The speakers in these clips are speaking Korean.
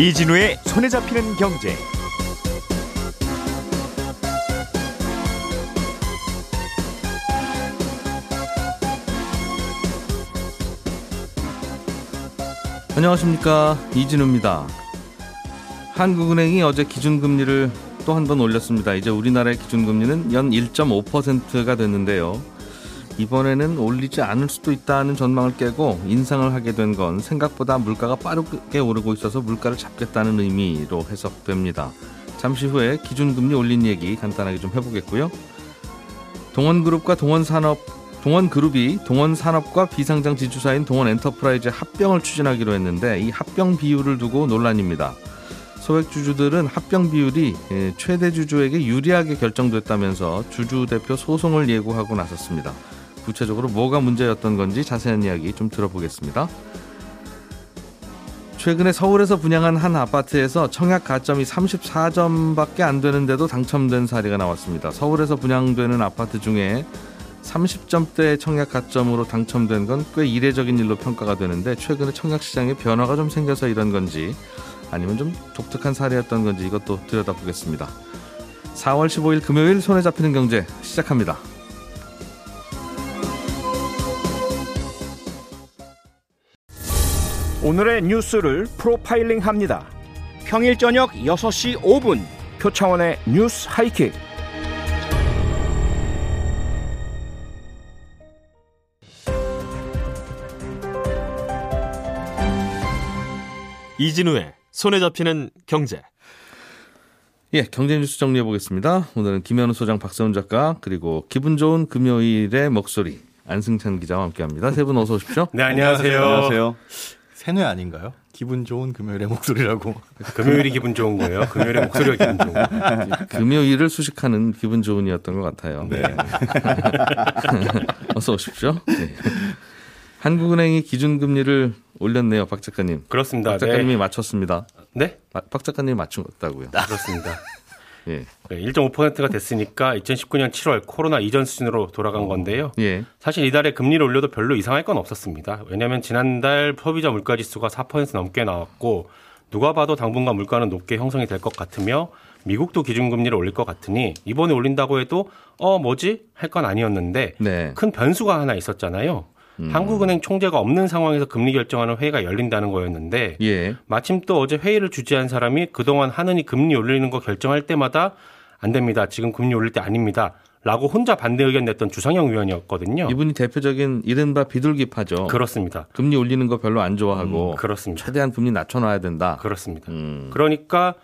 이진우의 손에 잡히는 경제. 안녕하십니까 이진우입니다. 한국은행이 어제 기준금리를 또 한 번 올렸습니다. 이제 우리나라의 기준금리는 연 1.5%가 됐는데요. 이번에는 올리지 않을 수도 있다는 전망을 깨고 인상을 하게 된 건 생각보다 물가가 빠르게 오르고 있어서 물가를 잡겠다는 의미로 해석됩니다. 잠시 후에 기준금리 올린 얘기 간단하게 좀 해보겠고요. 동원그룹과 동원산업 동원그룹이 동원산업과 비상장 지주사인 동원엔터프라이즈 합병을 추진하기로 했는데 이 합병 비율을 두고 논란입니다. 소액 주주들은 합병 비율이 예, 최대 주주에게 유리하게 결정됐다면서 주주 대표 소송을 예고하고 나섰습니다. 구체적으로 뭐가 문제였던 건지 자세한 이야기 좀 들어보겠습니다. 최근에 서울에서 분양한 한 아파트에서 청약 가점이 34점밖에 안 되는데도 당첨된 사례가 나왔습니다. 서울에서 분양되는 아파트 중에 30점대 청약 가점으로 당첨된 건 꽤 이례적인 일로 평가가 되는데 최근에 청약 시장에 변화가 좀 생겨서 이런 건지 아니면 좀 독특한 사례였던 건지 이것도 들여다보겠습니다. 4월 15일 금요일 손에 잡히는 경제 시작합니다. 오늘의 뉴스를 프로파일링 합니다. 평일 저녁 6시 5분 표창원의 뉴스 하이킥. 이진우의 손에 잡히는 경제. 예, 경제 뉴스 정리해 보겠습니다. 오늘은 김현우 소장, 박세훈 작가 그리고 기분 좋은 금요일의 목소리 안승찬 기자와 함께합니다. 세 분 어서 오십시오. 네, 안녕하세요. 안녕하세요. 세뇌 아닌가요? 기분 좋은 금요일의 목소리라고. 금요일이 기분 좋은 거예요. 금요일에 목소리가 기분 좋은 거예요. 금요일을 수식하는 기분 좋은이었던 것 같아요. 네. 어서 오십시오. 네. 한국은행이 기준금리를 올렸네요, 박 작가님. 그렇습니다. 박 작가님이 네. 맞췄습니다. 네? 마- 박 작가님이 맞췄다고요. 그렇습니다. 예. 1.5%가 됐으니까 2019년 7월 코로나 이전 수준으로 돌아간 건데요. 예. 사실 이달에 금리를 올려도 별로 이상할 건 없었습니다. 왜냐하면 지난달 소비자 물가 지수가 4% 넘게 나왔고 누가 봐도 당분간 물가는 높게 형성이 될 것 같으며 미국도 기준금리를 올릴 것 같으니 이번에 올린다고 해도 어 뭐지 할 건 아니었는데 네. 큰 변수가 하나 있었잖아요. 한국은행 총재가 없는 상황에서 금리 결정하는 회의가 열린다는 거였는데 예. 마침 또 어제 회의를 주재한 사람이 그동안 하느니 금리 올리는 거 결정할 때마다 안 됩니다. 지금 금리 올릴 때 아닙니다. 라고 혼자 반대 의견 냈던 주상영 위원이었거든요. 이분이 대표적인 이른바 비둘기파죠. 그렇습니다. 금리 올리는 거 별로 안 좋아하고 음, 그렇습니다. 최대한 금리 낮춰놔야 된다. 그렇습니다. 음. 그러니까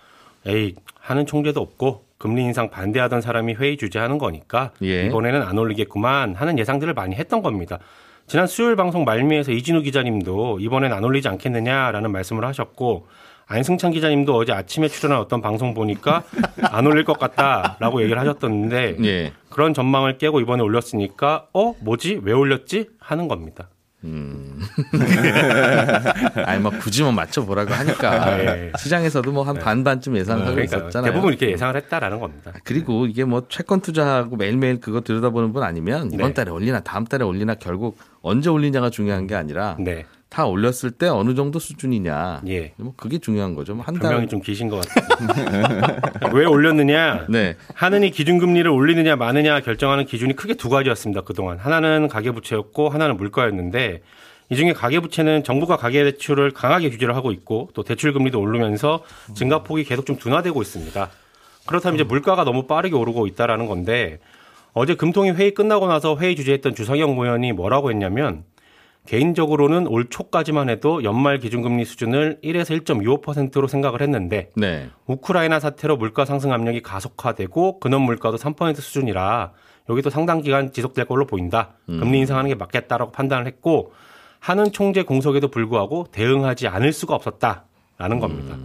에이 하는 총재도 없고 금리 인상 반대하던 사람이 회의 주재하는 거니까 예. 이번에는 안 올리겠구만 하는 예상들을 많이 했던 겁니다. 지난 수요일 방송 말미에서 이진우 기자님도 이번엔 안 올리지 않겠느냐라는 말씀을 하셨고 안승찬 기자님도 어제 아침에 출연한 어떤 방송 보니까 안 올릴 것 같다라고 얘기를 하셨던데 예. 그런 전망을 깨고 이번에 올렸으니까 어 뭐지 왜 올렸지 하는 겁니다. 아니 뭐 굳이 뭐 맞춰보라고 하니까 예. 시장에서도 뭐 한 반반쯤 예상하고 그러니까 있었잖아요. 대부분 이렇게 예상을 했다라는 겁니다. 그리고 이게 뭐 채권 투자하고 매일매일 그거 들여다보는 분 아니면 이번 네. 달에 올리나 다음 달에 올리나 결국 언제 올리냐가 중요한 게 아니라 네, 다 올렸을 때 어느 정도 수준이냐. 예. 뭐 그게 중요한 거죠. 뭐한 변명이 달. 좀 기신 것 같아요. 왜 올렸느냐? 네. 하느니 기준금리를 올리느냐 마느냐 결정하는 기준이 크게 두 가지였습니다. 그동안 하나는 가계부채였고 하나는 물가였는데 이 중에 가계부채는 정부가 가계대출을 강하게 규제를 하고 있고 또 대출금리도 오르면서 증가폭이 계속 좀 둔화되고 있습니다. 그렇다면 이제 물가가 너무 빠르게 오르고 있다라는 건데 어제 금통위 회의 끝나고 나서 회의 주재했던 주성영 의원이 뭐라고 했냐면 개인적으로는 올 초까지만 해도 연말 기준금리 수준을 1에서 1.25%로 생각을 했는데 네. 우크라이나 사태로 물가 상승 압력이 가속화되고 근원 물가도 3% 수준이라 여기도 상당 기간 지속될 걸로 보인다. 금리 인상하는 게 맞겠다라고 판단을 했고 하는 총재 공석에도 불구하고 대응하지 않을 수가 없었다라는 겁니다.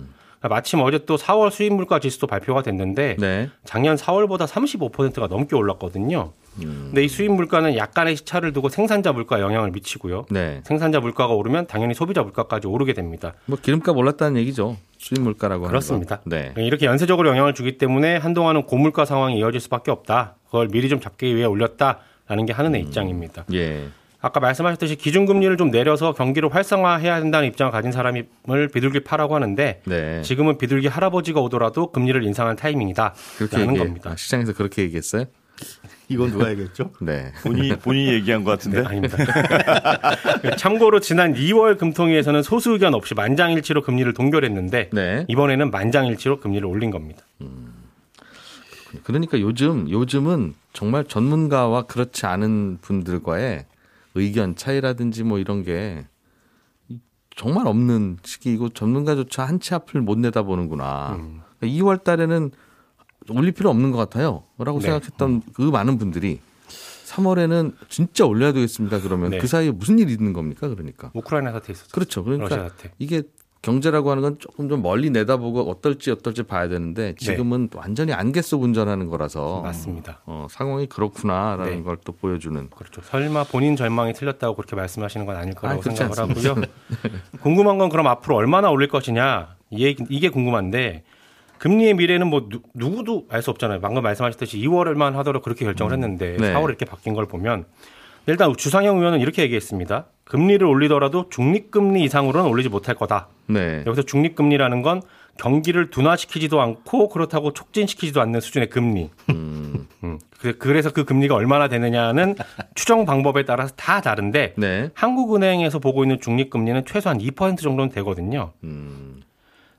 그러니까 마침 어제 또 4월 수입 물가 지수도 발표가 됐는데 네. 작년 4월보다 35%가 넘게 올랐거든요. 근데 이 수입 물가는 약간의 시차를 두고 생산자 물가에 영향을 미치고요. 네. 생산자 물가가 오르면 당연히 소비자 물가까지 오르게 됩니다. 뭐 기름값 올랐다는 얘기죠. 수입 물가라고 하는 그렇습니다. 거. 네. 이렇게 연쇄적으로 영향을 주기 때문에 한동안은 고물가 상황이 이어질 수밖에 없다. 그걸 미리 좀 잡기 위해 올렸다라는 게 한은의 입장입니다. 예. 아까 말씀하셨듯이 기준금리를 좀 내려서 경기를 활성화해야 된다는 입장을 가진 사람을 비둘기 파라고 하는데 네. 지금은 비둘기 할아버지가 오더라도 금리를 인상할 타이밍이다. 그렇게 라는 얘기해. 겁니다. 아, 시장에서 그렇게 얘기했어요? 이건 누가 얘기했죠? 네. 본인이 본인이 얘기한 것 같은데. 네, 아닙니다. 참고로 지난 2월 금통위에서는 소수 의견 없이 만장일치로 금리를 동결했는데 네. 이번에는 만장일치로 금리를 올린 겁니다. 그러니까 요즘 요즘은 정말 전문가와 그렇지 않은 분들과의 의견 차이라든지 뭐 이런 게 정말 없는 시기이고 전문가조차 한 치 앞을 못 내다보는구나. 음. 2월 달에는 올릴 필요 없는 것 같아요. 라고 네. 생각했던 그 많은 분들이 3월에는 진짜 올려야 되겠습니다. 그러면 네. 그 사이에 무슨 일이 있는 겁니까? 그러니까. 우크라이나 사태 있었죠. 그렇죠. 그러니까. 이게 경제라고 하는 건 조금 좀 멀리 내다보고 어떨지 어떨지 봐야 되는데 지금은 완전히 안개 속 운전하는 거라서 네. 맞습니다. 어, 상황이 그렇구나라는 네. 걸또 보여주는 그렇죠. 설마 본인 절망이 틀렸다고 그렇게 말씀하시는 건 아닐 거라고 그렇지 생각을 하고요. 궁금한 건 그럼 앞으로 얼마나 올릴 것이냐 이 얘기- 이게 궁금한데 금리의 미래는 뭐 누, 누구도 알 수 없잖아요. 방금 말씀하셨듯이 2월만 하도록 그렇게 결정을 했는데 네. 4월에 이렇게 바뀐 걸 보면 일단 주상영 의원은 이렇게 얘기했습니다. 금리를 올리더라도 중립금리 이상으로는 올리지 못할 거다. 네. 여기서 중립금리라는 건 경기를 둔화시키지도 않고 그렇다고 촉진시키지도 않는 수준의 금리. 음, 음. 그- 그래서 그 금리가 얼마나 되느냐는 추정 방법에 따라서 다 다른데 네. 한국은행에서 보고 있는 중립금리는 최소한 2% 정도는 되거든요. 음,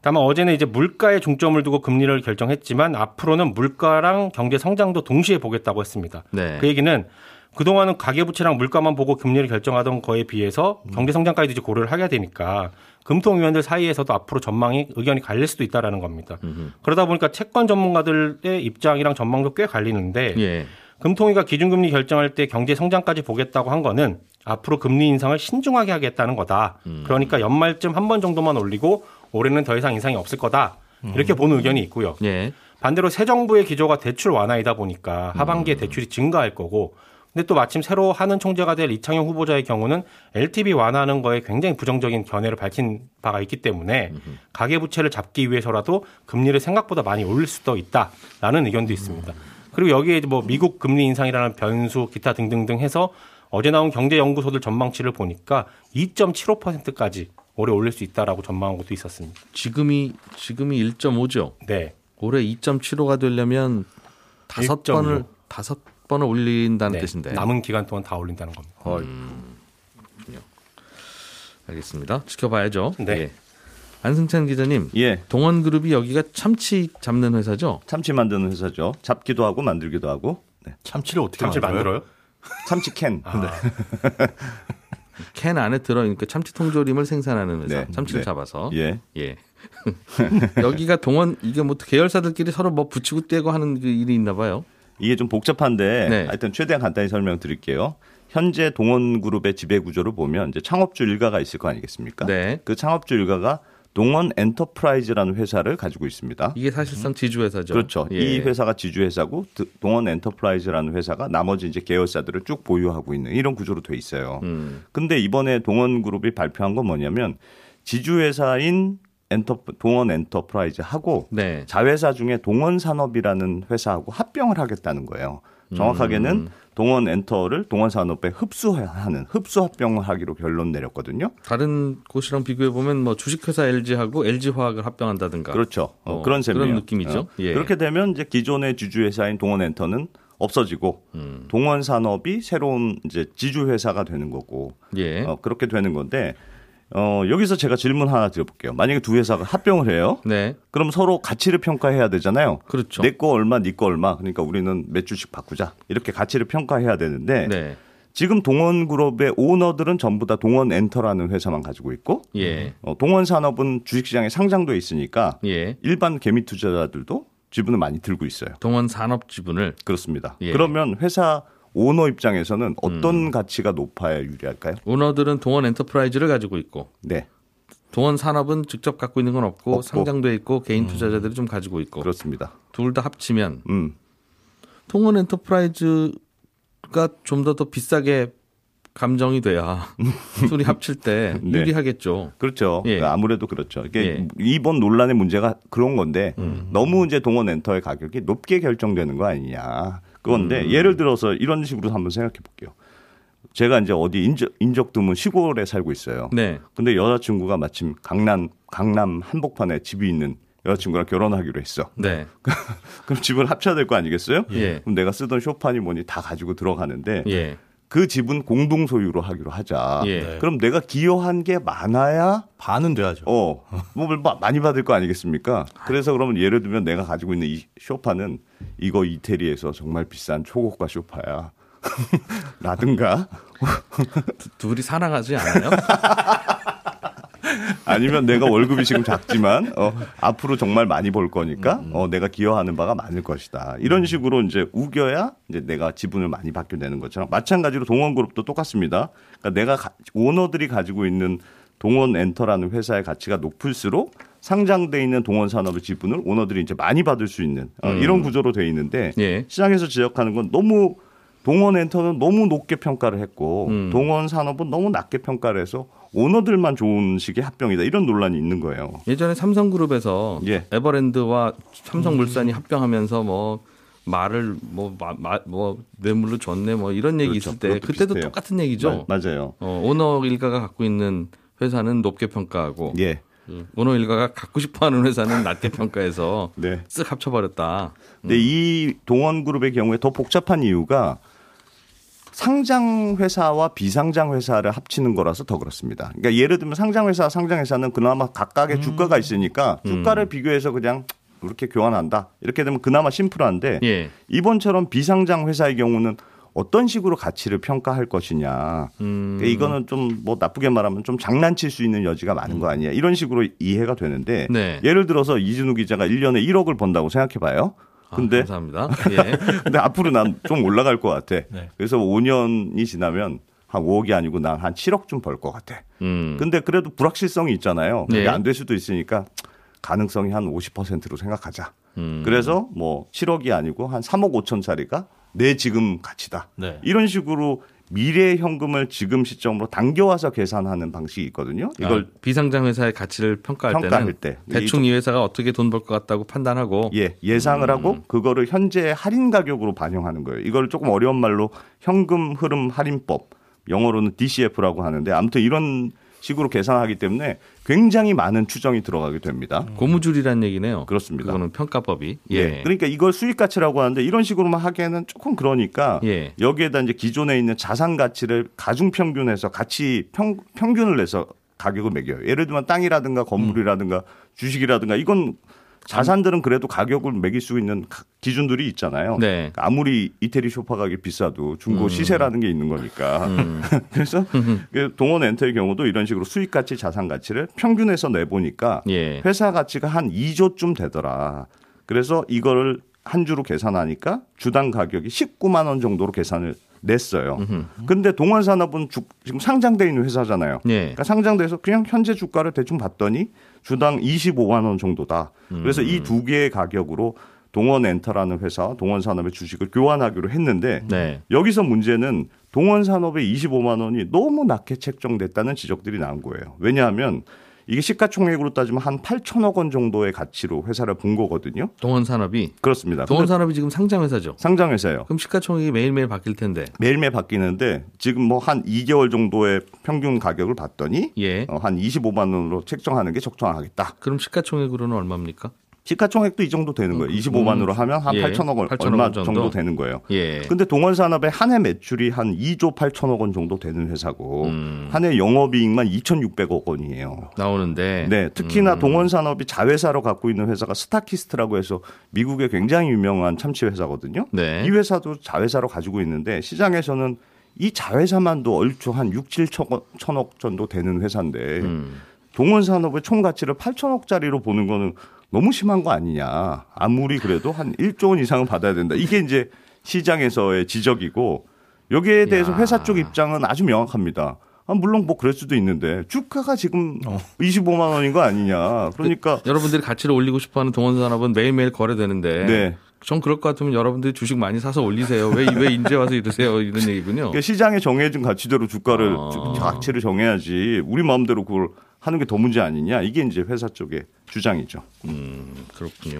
다만 어제는 이제 물가에 중점을 두고 금리를 결정했지만 앞으로는 물가랑 경제 성장도 동시에 보겠다고 했습니다. 네. 그 얘기는 그동안은 가계부채랑 물가만 보고 금리를 결정하던 거에 비해서 경제 성장까지도 이제 고려를 하게 되니까 금통위원들 사이에서도 앞으로 전망이 의견이 갈릴 수도 있다라는 겁니다. 음흠. 그러다 보니까 채권 전문가들의 입장이랑 전망도 꽤 갈리는데 예. 금통위가 기준금리 결정할 때 경제 성장까지 보겠다고 한 거는 앞으로 금리 인상을 신중하게 하겠다는 거다. 그러니까 연말쯤 한 번 정도만 올리고 올해는 더 이상 인상이 없을 거다. 이렇게 보는 의견이 있고요. 예. 반대로 새 정부의 기조가 대출 완화이다 보니까 하반기에 대출이 증가할 거고 근데 또 마침 새로 하는 총재가 될 이창용 후보자의 경우는 LTV 완화하는 거에 굉장히 부정적인 견해를 밝힌 바가 있기 때문에 가계 부채를 잡기 위해서라도 금리를 생각보다 많이 올릴 수도 있다라는 의견도 있습니다. 그리고 여기에 뭐 미국 금리 인상이라는 변수 기타 등등등 해서 어제 나온 경제연구소들 전망치를 보니까 2.75%까지 올해 올릴 수 있다라고 전망한 것도 있었습니다. 지금이 지금이 1.5죠. 네. 올해 2.75가 되려면 다섯 1.5. 번을 다섯 번을 올린다는 네. 뜻인데. 남은 기간 동안 다 올린다는 겁니다. 알겠습니다. 지켜봐야죠. 네. 예. 안승찬 기자님, 예, 동원 그룹이 여기가 참치 잡는 회사죠? 참치 만드는 회사죠. 잡기도 하고 만들기도 하고. 네. 참치를 어떻게 참치 만들어요? 참치 캔. 아, 캔 안에 들어 그러니까 참치 통조림을 생산하는 회사. 네, 참치를 네. 잡아서. 예. 예. 여기가 동원 이게 뭐 계열사들끼리 서로 뭐 붙이고 떼고 하는 그 일이 있나 봐요. 이게 좀 복잡한데 네. 하여튼 최대한 간단히 설명드릴게요. 현재 동원그룹의 지배 구조를 보면 이제 창업주 일가가 있을 거 아니겠습니까? 네. 그 창업주 일가가 동원 엔터프라이즈라는 회사를 가지고 있습니다. 이게 사실상 지주 회사죠. 그렇죠. 예. 이 회사가 지주 회사고 드- 동원 엔터프라이즈라는 회사가 나머지 이제 계열사들을 쭉 보유하고 있는 이런 구조로 돼 있어요. 음. 근데 이번에 동원 그룹이 발표한 건 뭐냐면 지주 회사인 엔터 동원 엔터프라이즈하고 네. 자회사 중에 동원산업이라는 회사하고 합병을 하겠다는 거예요. 정확하게는 음. 동원 엔터를 동원 산업에 흡수하는 흡수 합병을 하기로 결론 내렸거든요. 다른 곳이랑 비교해 보면 뭐 주식회사 LG하고 LG화학을 합병한다든가. 그렇죠. 어, 어, 그런 셈이에요. 그런 느낌이죠. 어. 예. 그렇게 되면 이제 기존의 지주 회사인 동원 엔터는 없어지고 음. 동원 산업이 새로운 이제 지주 회사가 되는 거고 예. 어, 그렇게 되는 건데 어, 여기서 제가 질문 하나 드려볼게요. 만약에 두 회사가 합병을 해요. 네. 그럼 서로 가치를 평가해야 되잖아요. 그렇죠. 내 거 얼마, 네 거 얼마. 그러니까 우리는 몇 주씩 바꾸자. 이렇게 가치를 평가해야 되는데 네. 지금 동원그룹의 오너들은 전부 다 동원엔터라는 회사만 가지고 있고 예. 어, 동원산업은 주식시장에 상장돼 있으니까 예. 일반 개미 투자자들도 지분을 많이 들고 있어요. 동원 산업 지분을 그렇습니다. 예. 그러면 회사 오너 입장에서는 어떤 음. 가치가 높아야 유리할까요? 오너들은 동원 엔터프라이즈를 가지고 있고 네, 동원 산업은 직접 갖고 있는 건 없고, 없고. 상장돼 있고 개인 투자자들이 좀 가지고 있고 그렇습니다. 둘 다 합치면 음, 동원 엔터프라이즈가 좀더더 비싸게 감정이 돼야 둘이 합칠 때 네. 유리하겠죠. 그렇죠. 예. 아무래도 그렇죠. 이게 예. 음. 이번 논란의 문제가 그런 건데 너무 이제 동원 엔터의 가격이 높게 결정되는 거 아니냐. 그건데 음. 예를 들어서 이런 식으로 한번 생각해 볼게요. 제가 이제 어디 인적, 인적 드문 시골에 살고 있어요. 네. 근데 여자친구가 마침 강남 강남 한복판에 집이 있는 여자친구랑 결혼하기로 했어. 네. 그럼 집을 합쳐야 될 거 아니겠어요? 예. 그럼 내가 쓰던 쇼파니 뭐니 다 가지고 들어가는데 예. 그 집은 공동 소유로 하기로 하자. 예. 네. 그럼 내가 기여한 게 많아야 반은 돼야죠. 어, 뭘 마- 많이 받을 거 아니겠습니까? 그래서 그러면 예를 들면 내가 가지고 있는 이 쇼파는 이거 이태리에서 정말 비싼 초고가 쇼파야. 라든가 둘이 사랑하지 않아요? 아니면 내가 월급이 지금 작지만 어, 앞으로 정말 많이 벌 거니까 어, 내가 기여하는 바가 많을 것이다. 이런 식으로 이제 우겨야 이제 내가 지분을 많이 받게 되는 것처럼 마찬가지로 동원그룹도 똑같습니다. 그러니까 내가 가- 오너들이 가지고 있는 동원 엔터라는 회사의 가치가 높을수록 상장돼 있는 동원 산업의 지분을 오너들이 이제 많이 받을 수 있는 어, 이런 구조로 돼 있는데 예. 시장에서 지적하는 건 너무 동원 엔터는 너무 높게 평가를 했고 음. 동원 산업은 너무 낮게 평가를 해서 오너들만 좋은 식의 합병이다 이런 논란이 있는 거예요. 예전에 삼성그룹에서 예. 에버랜드와 삼성물산이 합병하면서 뭐 말을 뭐뭐 뇌물로 줬네 뭐 이런 얘기 그렇죠. 있을 때 그때도 비슷해요. 똑같은 얘기죠. 마- 맞아요. 어, 오너 일가가 갖고 있는 회사는 높게 평가하고 예. 음, 오너 일가가 갖고 싶어하는 회사는 낮게 평가해서 네. 쓱 합쳐버렸다. 근데 이 동원그룹의 경우에 더 복잡한 이유가 상장 회사와 비상장 회사를 합치는 거라서 더 그렇습니다. 그러니까 예를 들면 상장 회사, 상장 회사는 그나마 각각의 주가가 있으니까 주가를 비교해서 그냥 이렇게 교환한다. 이렇게 되면 그나마 심플한데 예. 이번처럼 비상장 회사의 경우는 어떤 식으로 가치를 평가할 것이냐. 음. 그러니까 이거는 좀 뭐 나쁘게 말하면 좀 장난칠 수 있는 여지가 많은 거 아니야. 이런 식으로 이해가 되는데 네. 예를 들어서 이진우 기자가 1년에 1억을 번다고 생각해 봐요. 아, 근데 감사합니다. 예. 근데 앞으로 난 좀 올라갈 것 같아. 네. 그래서 5년이 지나면 한 5억이 아니고 난 한 7억 좀 벌 것 같아. 음. 근데 그래도 불확실성이 있잖아요. 네. 그게 안될 수도 있으니까 가능성이 한 50%로 생각하자. 음. 그래서 뭐 7억이 아니고 한 3억 5천짜리가 내 지금 가치다. 네. 이런 식으로 미래 현금을 지금 시점으로 당겨와서 계산하는 방식이 있거든요. 이걸 아, 비상장 회사의 가치를 평가할, 평가할 때는 때. 대충 이 회사가 어떻게 돈 벌 것 같다고 판단하고 예, 예상을 음. 하고 그거를 현재 할인 가격으로 반영하는 거예요. 이걸 조금 어려운 말로 현금 흐름 할인법, 영어로는 DCF라고 하는데 아무튼 이런 식으로 계산하기 때문에 굉장히 많은 추정이 들어가게 됩니다. 고무줄이란 얘기네요. 그렇습니다. 그거는 평가법이. 예. 예. 그러니까 이걸 수익 가치라고 하는데 이런 식으로만 하기에는 조금 그러니까 예. 여기에다 이제 기존에 있는 자산 가치를 가중 평균해서 가치 평, 평균을 내서 가격을 매겨요. 예를 들면 땅이라든가 건물이라든가 주식이라든가 이건 자산들은 그래도 가격을 매길 수 있는 가- 기준들이 있잖아요. 네. 아무리 이태리 쇼파 가격이 비싸도 중고 시세라는 게 있는 거니까. 그래서 그 동원 엔터의 경우도 이런 식으로 수익 가치, 자산 가치를 평균해서 내보니까 예. 회사 가치가 한 2조쯤 되더라. 그래서 이거를 한 주로 계산하니까 주당 가격이 19만 원 정도로 계산을 냈어요. 근데 동원산업은 주- 지금 상장돼 있는 회사잖아요. 예. 그러니까 상장돼서 그냥 현재 주가를 대충 봤더니 주당 25만 원 정도다. 그래서 이두 개의 가격으로 동원 엔터라는 회사, 동원산업의 주식을 교환하기로 했는데 네. 여기서 문제는 동원산업의 25만 원이 너무 낮게 책정됐다는 지적들이 나온 거예요. 왜냐하면 이게 시가총액으로 따지면 한 8천억 원 정도의 가치로 회사를 본 거거든요. 동원산업이 그렇습니다. 동원산업이 지금 상장 회사죠. 상장 회사예요. 그럼 시가총액이 매일매일 바뀔 텐데. 매일매일 바뀌는데 지금 뭐 한 2개월 정도의 평균 가격을 봤더니 예. 어, 한 25만 원으로 책정하는 게 적정하겠다. 그럼 시가총액으로는 얼마입니까? 시가총액도 이 정도 되는 거예요. 25만으로 하면 한 예, 8천억 원 8천억 얼마 원 정도? 정도 되는 거예요. 예. 근데 동원 산업의 한 해 매출이 한 2조 8천억 원 정도 되는 회사고 음. 한해 영업이익만 2,600억 원이에요. 나오는데. 네, 음. 특히나 동원 산업이 자회사로 갖고 있는 회사가 스타키스트라고 해서 미국의 굉장히 유명한 참치 회사거든요. 네. 이 회사도 자회사로 가지고 있는데 시장에서는 이 자회사만도 얼추 한 6, 7천억 천억 정도 되는 회사인데 음. 동원 산업의 총 가치를 8천억짜리로 보는 거는 너무 심한 거 아니냐. 아무리 그래도 한 1조 원 이상은 받아야 된다. 이게 이제 시장에서의 지적이고 여기에 대해서 야. 회사 쪽 입장은 아주 명확합니다. 아, 물론 뭐 그럴 수도 있는데 주가가 지금 어. 25만 원인 거 아니냐. 그러니까 여러분들이 가치를 올리고 싶어하는 동원 산업은 매일매일 거래되는데. 네. 전 그럴 것 같으면 여러분들이 주식 많이 사서 올리세요. 왜, 왜 이제 와서 이러세요? 이런 얘기군요. 그러니까 시장에 정해진 가치대로 주가를 아. 가치를 정해야지 우리 마음대로 그걸 하는 게 더 문제 아니냐. 이게 이제 회사 쪽의 주장이죠. 음, 그렇군요.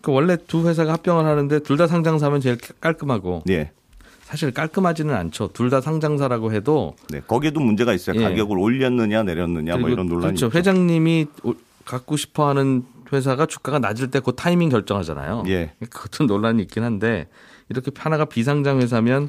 그 원래 두 회사가 합병을 하는데 둘 다 상장사면 제일 깔끔하고 예. 사실 깔끔하지는 않죠. 둘 다 상장사라고 해도 네, 거기에도 문제가 있어요. 예. 가격을 올렸느냐 내렸느냐 뭐 이런 논란이 그렇죠. 있죠. 회장님이 오- 갖고 싶어하는 회사가 주가가 낮을 때 그 타이밍 결정하잖아요. 예. 그것도 논란이 있긴 한데 이렇게 하나가 비상장 회사면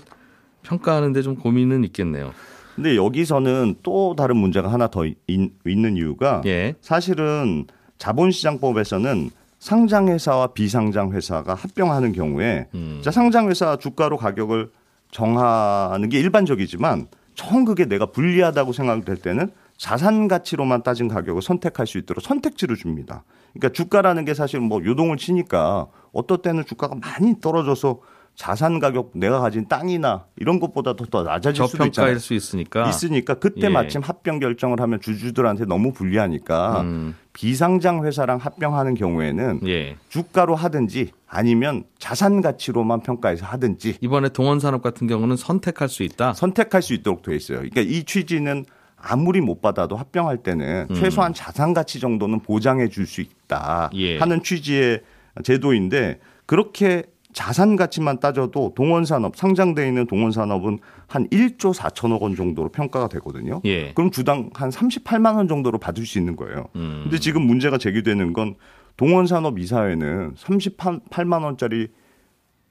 평가하는데 좀 고민은 있겠네요. 근데 여기서는 또 다른 문제가 하나 더 있, 있는 이유가 예. 사실은 자본시장법에서는 상장 회사와 비상장 회사가 합병하는 경우에 음. 자 상장 회사 주가로 가격을 정하는 게 일반적이지만 정 그게 내가 불리하다고 생각될 때는 자산 가치로만 따진 가격을 선택할 수 있도록 선택지를 줍니다. 그러니까 주가라는 게 사실 뭐 요동을 치니까 어떨 때는 주가가 많이 떨어져서 자산 가격 내가 가진 땅이나 이런 것보다도 더 낮아질 수도 있잖아요. 수 있으니까. 있으니까 그때 예. 마침 합병 결정을 하면 주주들한테 너무 불리하니까 음. 비상장 회사랑 합병하는 경우에는 예. 주가로 하든지 아니면 자산 가치로만 평가해서 하든지 이번에 동원산업 같은 경우는 선택할 수 있다. 선택할 수 있도록 돼 있어요. 그러니까 이 취지는 아무리 못 받아도 합병할 때는 음. 최소한 자산 가치 정도는 보장해 줄 수 있다 예. 하는 취지의 제도인데 그렇게 자산 가치만 따져도 동원산업 상장돼 있는 동원산업은 한 1조 4천억 원 정도로 평가가 되거든요. 예. 그럼 주당 한 38만 원 정도로 받을 수 있는 거예요. 음. 근데 지금 문제가 제기되는 건 동원산업 이사회는 38만 원짜리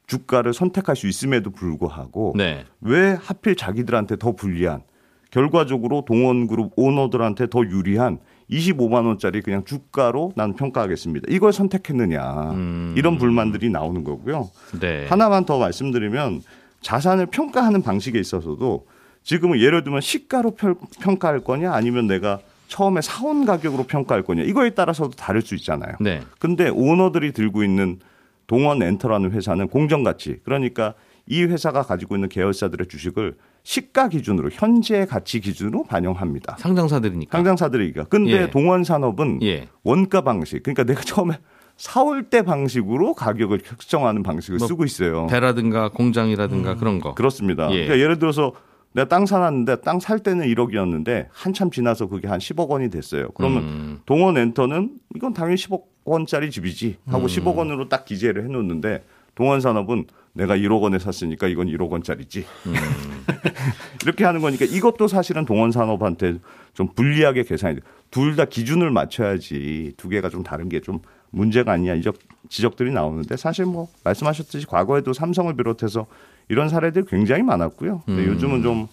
주가를 선택할 수 있음에도 불구하고 네. 왜 하필 자기들한테 더 불리한 결과적으로 동원그룹 오너들한테 더 유리한 25만 원짜리 그냥 주가로 난 평가하겠습니다. 이걸 선택했느냐 음. 이런 불만들이 나오는 거고요. 네. 하나만 더 말씀드리면 자산을 평가하는 방식에 있어서도 지금은 예를 들면 시가로 평- 평가할 거냐 아니면 내가 처음에 사온 가격으로 평가할 거냐 이거에 따라서도 다를 수 있잖아요. 네. 근데 오너들이 들고 있는 동원 엔터라는 회사는 공정 가치 그러니까 이 회사가 가지고 있는 계열사들의 주식을 시가 기준으로 현재 가치 기준으로 반영합니다. 상장사들이니까. 상장사들이니까. 근데 예. 동원 산업은 예. 원가 방식 그러니까 내가 처음에 사올 때 방식으로 가격을 측정하는 방식을 뭐 쓰고 있어요. 배라든가 공장이라든가 그런 거. 그렇습니다. 예. 그러니까 예를 들어서 내가 땅 사놨는데 땅 살 때는 1억이었는데 한참 지나서 그게 한 10억 원이 됐어요. 그러면 음. 동원 엔터는 이건 당연히 10억 원짜리 집이지 하고 10억 원으로 딱 기재를 해놓는데 동원 산업은 내가 1억 원에 샀으니까 이건 1억 원짜리지. 이렇게 하는 거니까 이것도 사실은 동원 산업한테 좀 불리하게 계산이 돼. 둘 다 기준을 맞춰야지 두 개가 좀 다른 게 좀 문제가 아니냐 이적 지적들이 나오는데 사실 뭐 말씀하셨듯이 과거에도 삼성을 비롯해서 이런 사례들 굉장히 많았고요. 근데 요즘은 좀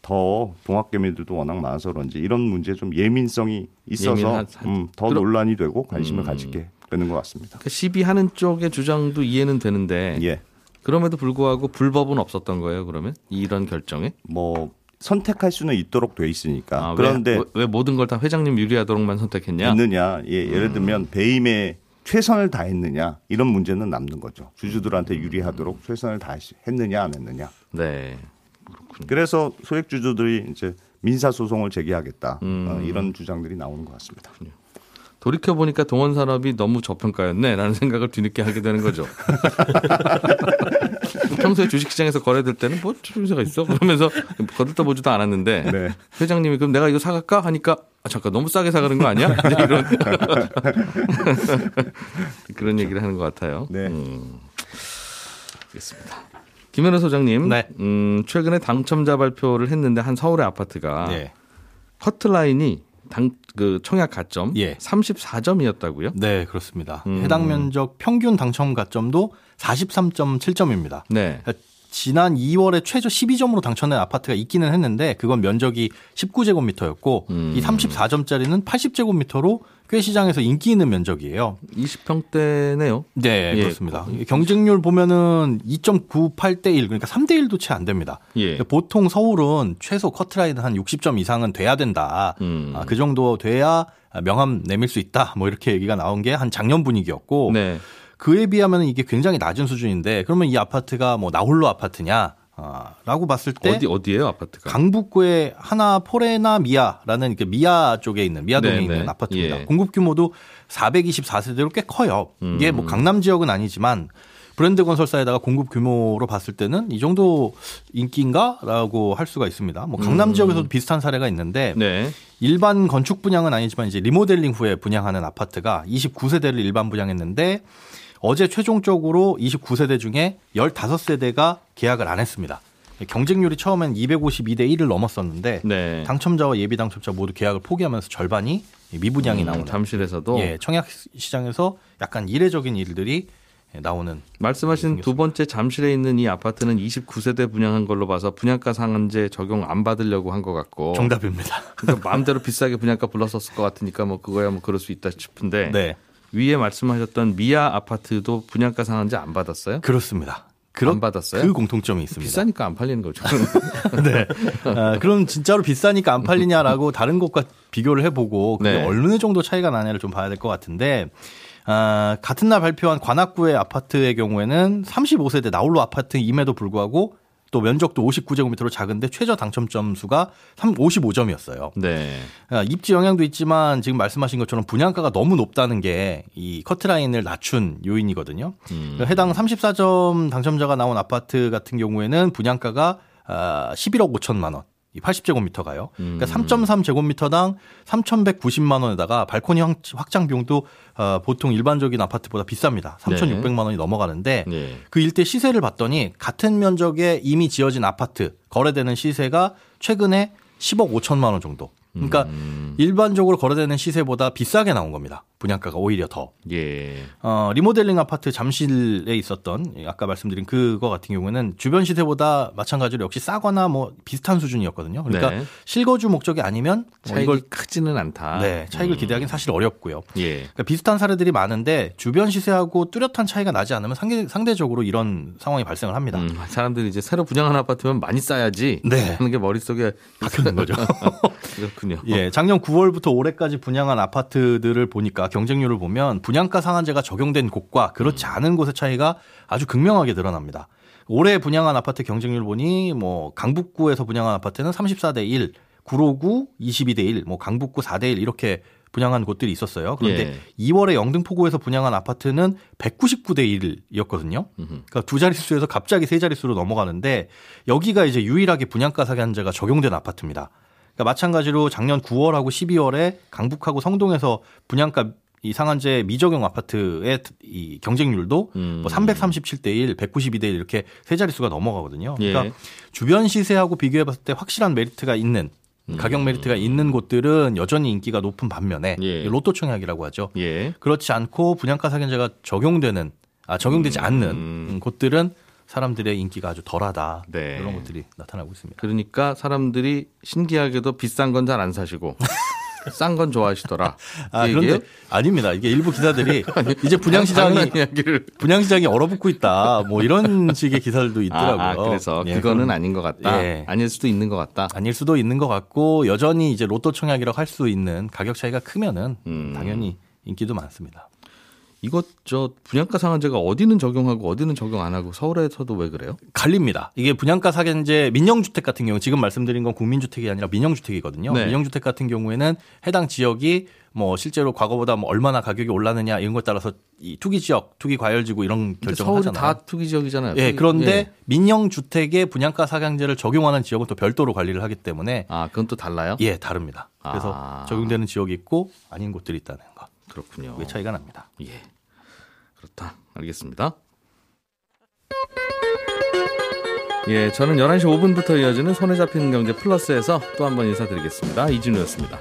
더 동학개미들도 워낙 많아서 그런지 이런 문제에 좀 예민성이 있어서 예민한- 음, 더 들어- 논란이 되고 관심을 가지게 되는 것 같습니다. 그 시비하는 쪽의 주장도 이해는 되는데 예, 그럼에도 불구하고 불법은 없었던 거예요. 그러면 이런 결정에 뭐 선택할 수는 있도록 돼 있으니까 아, 그런데 왜, 왜 모든 걸 다 회장님 유리하도록만 선택했냐? 있느냐? 예, 예를 들면 배임에 최선을 다했느냐 이런 문제는 남는 거죠. 주주들한테 유리하도록 최선을 다했느냐 안 했느냐. 네. 그래서 소액 주주들이 이제 민사 소송을 제기하겠다 음. 어, 이런 주장들이 나오는 것 같습니다. 돌이켜 보니까 동원 산업이 너무 저평가였네라는 생각을 뒤늦게 하게 되는 거죠. 평소에 주식시장에서 거래될 때는 뭐 주식회사가 있어 그러면서 거들떠 보지도 않았는데 네. 회장님이 그럼 내가 이거 사갈까 하니까 아, 잠깐 너무 싸게 사가는 거 아니야? 이런 그런 얘기를 하는 것 같아요. 네. 음, 알겠습니다. 김현우 소장님, 네. 음, 최근에 당첨자 발표를 했는데 한 서울의 아파트가 예. 커트라인이 당, 그 청약 가점 예. 34점이었다고요? 네, 그렇습니다. 음. 해당 면적 평균 당첨 가점도 43.7점입니다. 네. 지난 2월에 최저 12점으로 당첨된 아파트가 있기는 했는데 그건 면적이 19제곱미터였고 음. 이 34점짜리는 80제곱미터로 꽤 시장에서 인기 있는 면적이에요. 20평대네요. 네, 예, 그렇습니다. 경쟁률 보면은 2.98대 1 그러니까 3대 1도 채 안 됩니다. 예. 보통 서울은 최소 커트라인 한 60점 이상은 돼야 된다. 음. 아, 그 정도 돼야 명함 내밀 수 있다. 뭐 이렇게 얘기가 나온 게 한 작년 분위기였고 네. 그에 비하면 이게 굉장히 낮은 수준인데 그러면 이 아파트가 뭐 나홀로 아파트냐? 아, 라고 봤을 때 어디 어디예요 아파트가? 강북구의 하나 포레나 미아라는 그 미아 쪽에 있는 미아동에 네, 있는 네. 아파트입니다. 예. 공급 규모도 424세대로 꽤 커요. 이게 음. 뭐 강남 지역은 아니지만 브랜드 건설사에다가 공급 규모로 봤을 때는 이 정도 인기인가라고 할 수가 있습니다. 뭐 강남 지역에서도 비슷한 사례가 있는데 음. 네. 일반 건축 분양은 아니지만 이제 리모델링 후에 분양하는 아파트가 29세대를 일반 분양했는데 어제 최종적으로 29세대 중에 15세대가 계약을 안 했습니다. 경쟁률이 처음엔 252대 1을 넘었었는데 네. 당첨자와 예비 당첨자 모두 계약을 포기하면서 절반이 미분양이 음, 나오는 잠실에서도 예, 청약 시장에서 약간 이례적인 일들이 나오는 말씀하신 두 번째 잠실에 있는 이 아파트는 29세대 분양한 걸로 봐서 분양가 상한제 적용 안 받으려고 한 것 같고 정답입니다. 그러니까 마음대로 비싸게 분양가 불렀었을 것 같으니까 뭐 그거야 뭐 그럴 수 있다 싶은데 네. 위에 말씀하셨던 미아 아파트도 분양가 상한제 안 받았어요? 그렇습니다. 안 받았어요? 그 공통점이 있습니다. 비싸니까 안 팔리는 거죠. 네. 아, 그럼 진짜로 비싸니까 안 팔리냐라고 다른 곳과 비교를 해보고 그게 네. 어느 정도 차이가 나냐를 좀 봐야 될 것 같은데 아, 같은 날 발표한 관악구의 아파트의 경우에는 35세대 나홀로 아파트임에도 불구하고 또 면적도 59제곱미터로 작은데 최저 당첨점 수가 55점이었어요. 네. 아, 입지 영향도 있지만 지금 말씀하신 것처럼 분양가가 너무 높다는 게 이 커트라인을 낮춘 요인이거든요. 음. 해당 34점 당첨자가 나온 아파트 같은 경우에는 분양가가 아, 11억 5천만 원. 이 80제곱미터가요. 그러니까 3.3제곱미터당 3,190만 원에다가 발코니 확- 확장 비용도 어, 보통 일반적인 아파트보다 비쌉니다. 3,600만 원이 넘어가는데 네. 그 일대 시세를 봤더니 같은 면적에 이미 지어진 아파트 거래되는 시세가 최근에 10억 5천만 원 정도. 그러니까 음. 일반적으로 거래되는 시세보다 비싸게 나온 겁니다. 분양가가 오히려 더. 예. 어, 리모델링 아파트 잠실에 있었던 아까 말씀드린 그거 같은 경우에는 주변 시세보다 마찬가지로 역시 싸거나 뭐 비슷한 수준이었거든요. 그러니까 네. 실거주 목적이 아니면 뭐 차익이 이걸 크지는 않다. 네, 차익을 기대하기는 사실 어렵고요. 예. 그러니까 비슷한 사례들이 많은데 주변 시세하고 뚜렷한 차이가 나지 않으면 상대, 상대적으로 이런 상황이 발생을 합니다. 음, 사람들이 이제 새로 분양한 아파트면 많이 싸야지 네. 하는 게 머릿속에 박혀있는 거죠. 그렇군요. 예, 작년 9월부터 올해까지 분양한 아파트들을 보니까 경쟁률을 보면 분양가 상한제가 적용된 곳과 그렇지 않은 곳의 차이가 아주 극명하게 드러납니다. 올해 분양한 아파트 경쟁률 보니 뭐 강북구에서 분양한 아파트는 34대 1, 구로구 22대 1, 뭐 강북구 4대 1 이렇게 분양한 곳들이 있었어요. 그런데 예. 2월에 영등포구에서 분양한 아파트는 199대 1이었거든요. 그러니까 두 자릿수에서 갑자기 세 자릿수로 넘어가는데 여기가 이제 유일하게 분양가 상한제가 적용된 아파트입니다. 그러니까 마찬가지로 작년 9월하고 12월에 강북하고 성동에서 분양가 이 상한제 미적용 아파트의 이 경쟁률도 음. 뭐 337대 1, 192대 1 이렇게 세 자릿수가 넘어가거든요. 예. 그러니까 주변 시세하고 비교해 봤을 때 확실한 메리트가 있는 가격 메리트가 있는 곳들은 여전히 인기가 높은 반면에 예. 로또 청약이라고 하죠. 예. 그렇지 않고 분양가 상한제가 적용되는 아 적용되지 않는 음. 곳들은 사람들의 인기가 아주 덜하다. 네. 이런 것들이 나타나고 있습니다. 그러니까 사람들이 신기하게도 비싼 건 잘 안 사시고 싼 건 좋아하시더라. 아, 이 그런데? 아닙니다. 이게 일부 기사들이 이제 분양시장이 분양시장이 얼어붙고 있다. 뭐 이런 식의 기사들도 있더라고요. 아, 아, 그래서 예, 그거는 그럼 아닌 것 같다. 예. 아닐 수도 있는 것 같다. 아닐 수도 있는 것 같고 여전히 이제 로또 청약이라고 할 수 있는 가격 차이가 크면은 음. 당연히 인기도 많습니다. 이것 저 분양가 상한제가 어디는 적용하고 어디는 적용 안 하고 서울에서도 왜 그래요? 갈립니다. 이게 분양가 상한제 민영주택 같은 경우 지금 말씀드린 건 국민주택이 아니라 민영주택이거든요. 네. 민영주택 같은 경우에는 해당 지역이 뭐 실제로 과거보다 뭐 얼마나 가격이 올랐느냐 이런 것에 따라서 이 투기 지역, 투기 과열 지구 이런 근데 결정을 서울이 하잖아요. 다 투기 지역이잖아요. 예, 그런데 예. 민영 주택의 분양가 상한제를 적용하는 지역은 또 별도로 관리를 하기 때문에 아, 그건 또 달라요? 예, 다릅니다. 그래서 아. 적용되는 지역이 있고 아닌 곳들이 있다는 거. 그렇군요. 그게 차이가 납니다. 예. 그렇다. 알겠습니다. 예, 저는 11시 5분부터 이어지는 손에 잡히는 경제 플러스에서 또 한 번 인사드리겠습니다. 이진우였습니다.